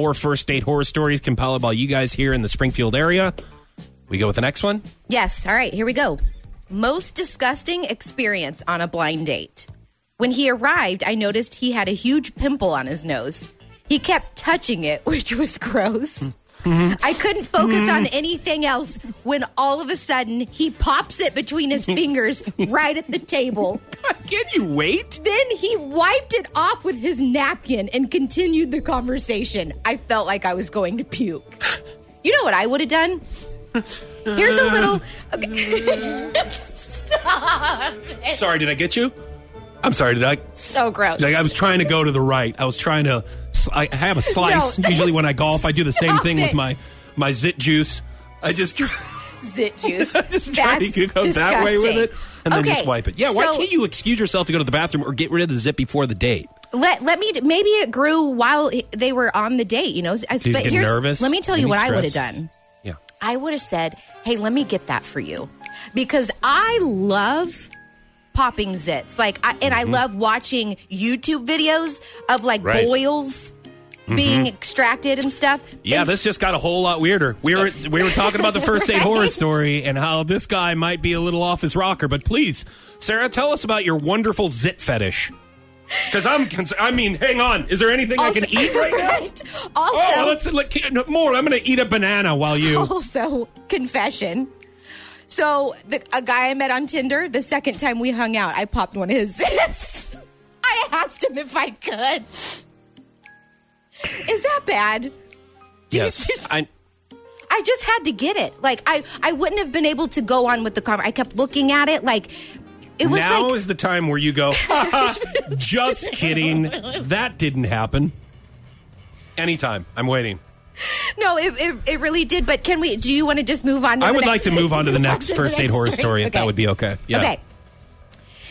More first date horror stories compiled by you guys here in the Springfield area. We go with the next one. Yes. All right, here we go. Most disgusting experience on a blind date. When he arrived, I noticed he had a huge pimple on his nose. He kept touching it, which was gross. Mm-hmm. I couldn't focus on mm-hmm. anything else when all of a sudden he pops it between his fingers right at the table. Can you wait? Then he wiped it off with his napkin and continued the conversation. I felt like I was going to puke. You know what I would have done? Here's a little. Okay. Stop. Sorry, did I get you? I'm sorry, did I? so gross. Like I was trying to go to the right. I was trying to. I have a slice. No. Usually when I golf, I do the same Stop thing with my my zit juice. I just Zit juice. just That's to go that way with it and then Okay, just wipe it. Yeah, why so- can't you excuse yourself to go to the bathroom or get rid of the zit before the date? Let let me. Maybe it grew while they were on the date. You know. He's but getting here's- nervous. Let me tell you what I would have done. Yeah. I would have said, "Hey, let me get that for you," because I love popping zits. Like, I, and I love watching YouTube videos of like Mm-hmm. Right. Mm-hmm. being extracted and stuff. Yeah, this just got a whole lot weirder. We were we were talking about the first date horror story and how this guy might be a little off his rocker. But please, Sarah, tell us about your wonderful zit fetish. Because I'm, cons- I mean, hang on. Is there anything I can eat right now? Also, Oh, let's let, no, more. I'm going to eat a banana while you. also confession. So the, a guy I met on Tinder, the second time we hung out, I popped one of his zits. I asked him if I could. Is that bad? Do Yes, I. I just had to get it. Like I, I wouldn't have been able to go on with the conversation. I kept looking at it like it was now like is the time where you go. Just kidding. That didn't happen. Anytime. I'm waiting. no, it, it, it really did. But can we? Do you want to just move on? to I the would like to move on to the next to first date next horror story, if Okay. that would be okay. Yeah. Okay.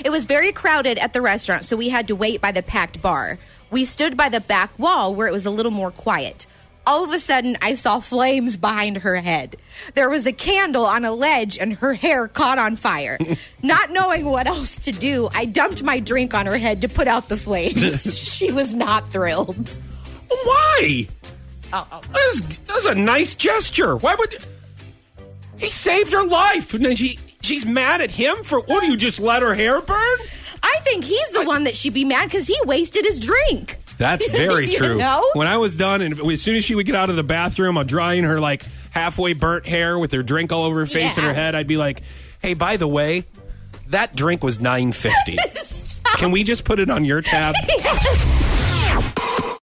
It was very crowded at the restaurant, so we had to wait by the packed bar. We stood by the back wall where it was a little more quiet. All of a sudden, I saw flames behind her head. There was a candle on a ledge, and her hair caught on fire. not knowing what else to do, I dumped my drink on her head to put out the flames. she was not thrilled. Why? That was, that was a nice gesture. Why would he saved her life? And then she she's mad at him for what? You just let her hair burn? I think he's the one that should be mad because he wasted his drink. That's very true. know? When I was done, and as soon as she would get out of the bathroom, I'm drying her like halfway burnt hair with her drink all over her face and her Yeah. head. I'd be like, "Hey, by the way, that drink was nine fifty. Can we just put it on your tab?"